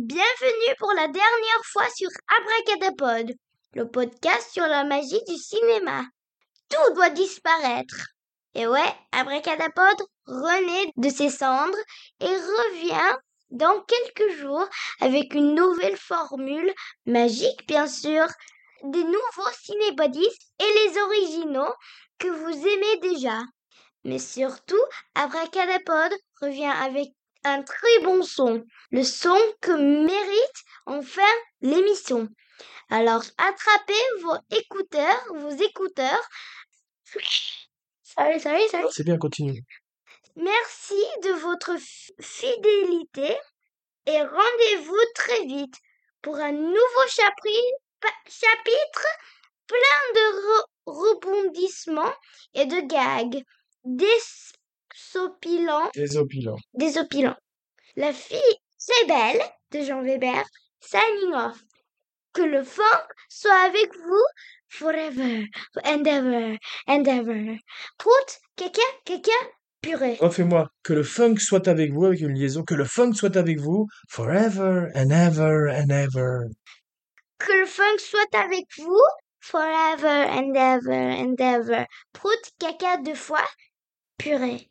bienvenue pour la dernière fois sur Abracadapod, le podcast sur la magie du cinéma. Tout doit disparaître. Et ouais, Abracadapod renaît de ses cendres et revient dans quelques jours avec une nouvelle formule, magique bien sûr, des nouveaux cinébodies et les originaux que vous aimez déjà. Mais surtout, Abracadapod revient avec un très bon son, le son que mérite enfin l'émission. Alors attrapez vos écouteurs, vos écouteurs. Sorry, sorry, sorry. C'est bien, continue. Merci de votre fidélité et rendez-vous très vite pour un nouveau chapitre, chapitre plein de rebondissements et de gags. Désopilant. Désopilant. Désopilant. La fille, c'est belle, de Jean Weber, signing off. Que le funk soit avec vous forever and ever and ever. Prout, caca, caca, purée. Refais-moi. Que le funk soit avec vous avec une liaison. Que le funk soit avec vous forever and ever and ever. Que le funk soit avec vous forever and ever and ever. Prout, caca deux fois, purée.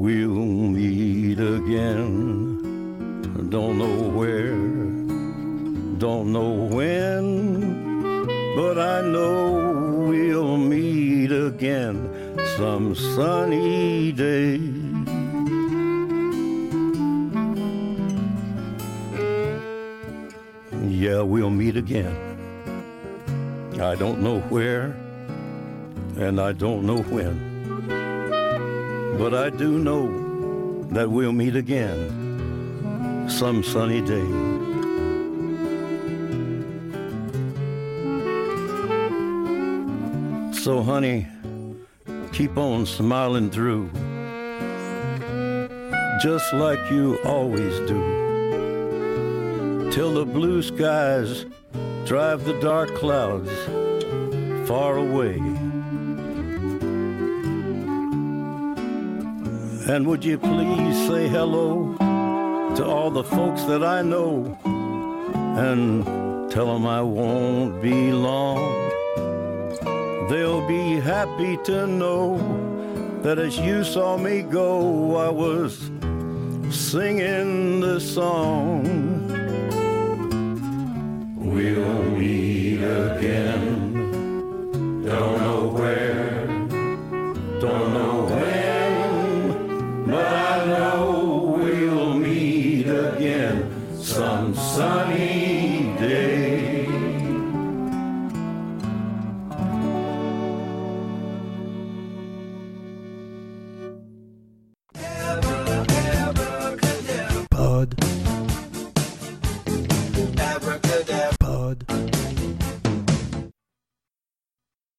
We'll meet again. Don't know where, don't know when, but I know we'll meet again some sunny day. Yeah, we'll meet again. I don't know where, and I don't know when. But I do know that we'll meet again some sunny day. So, honey, keep on smiling through, just like you always do, till the blue skies drive the dark clouds far away. And would you please say hello to all the folks that I know and tell them I won't be long? They'll be happy to know that as you saw me go, I was singing this song. God.